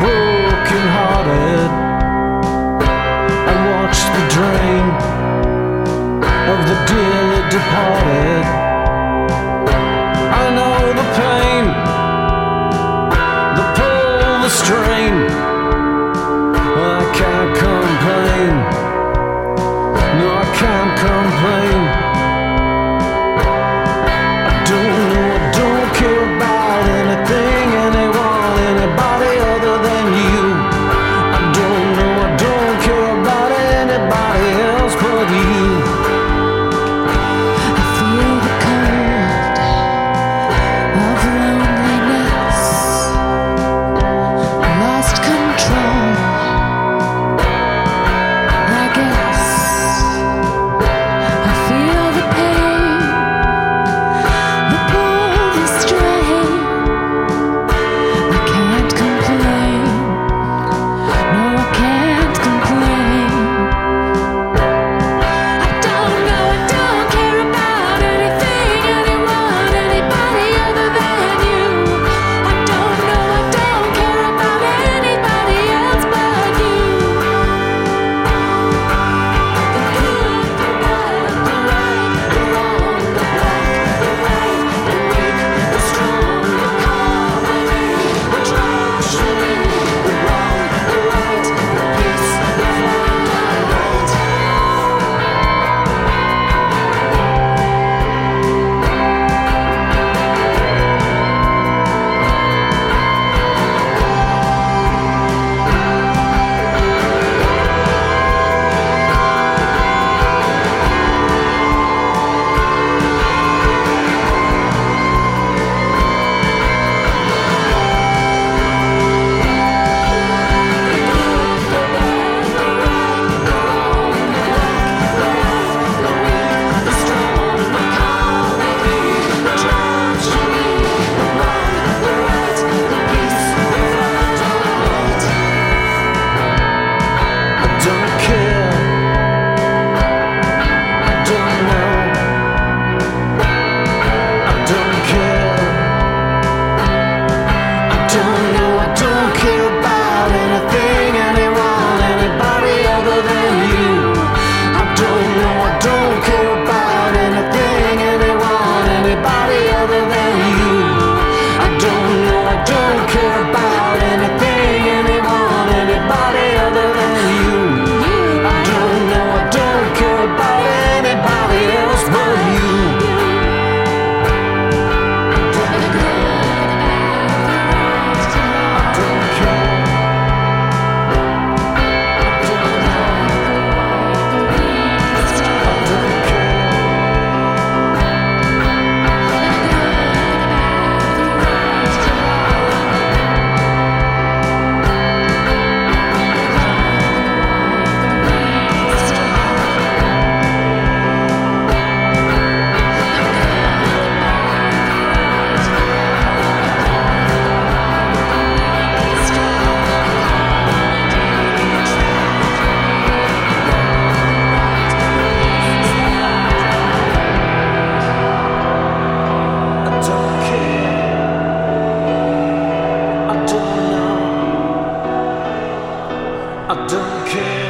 broken hearted. I watched the drain of the dearly departed. I don't care.